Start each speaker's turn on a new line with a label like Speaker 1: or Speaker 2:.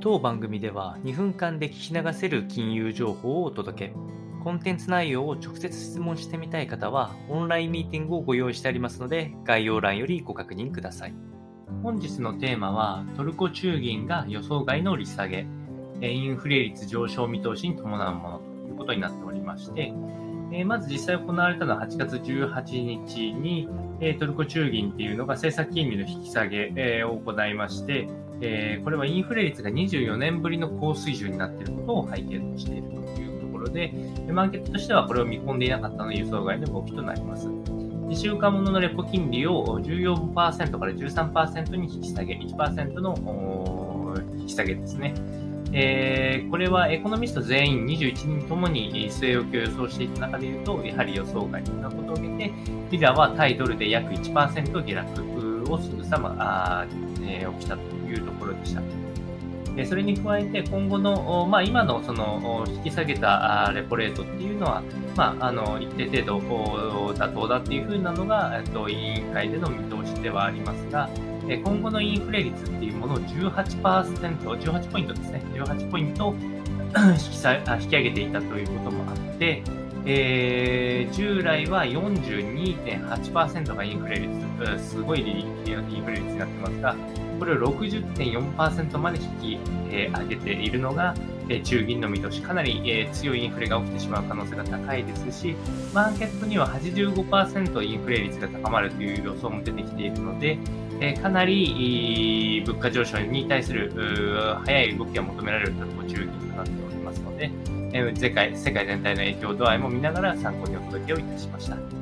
Speaker 1: 当番組では2分間で聞き流せる金融情報をお届け。コンテンツ内容を直接質問してみたい方は、オンラインミーティングをご用意してありますので、概要欄よりご確認ください。本日のテーマは、トルコ中銀が予想外の利下げ、インフレ率上昇見通しに伴うものということになっておりまして、まず実際行われたのは8月18日に、トルコ中銀っていうのが政策金利の引き下げを行いまして、これはインフレ率が24年ぶりの高水準になっていることを背景としているというところで、マーケットとしてはこれを見込んでいなかったので予想外の動きとなります。2週間もののレポ金利を14%から13%に引き下げ、1%の引き下げですね。えー、これはエコノミスト全員21人ともに据え置きを予想していた中で言うと、やはり予想外なことを受けて、リラは対ドルで約1%下落をすぐさまあ、えー、起きたというところでした。それに加えて、今後の、まあ、今のその引き下げたレポレートっていうのは、まあ、あの一定程度妥当だっていうふうなのが、えっと、委員会での見通しではありますが、今後のインフレ率っていうものを18%、18ポイントですね、18ポイント引きさ引き上げていたということもあって、えー、従来は42.8%がインフレ率、すごいインフレ率になってますが、これを60.4%まで引き、えー、上げているのが、え中銀の見通し、かなり、え強いインフレが起きてしまう可能性が高いですし、マーケットには85%インフレ率が高まるという予想も出てきているので、えかなり物価上昇に対する早い動きが求められるトルコ中銀となっておりますので、え世界世界全体の影響度合いも見ながら参考にお届けをいたしました。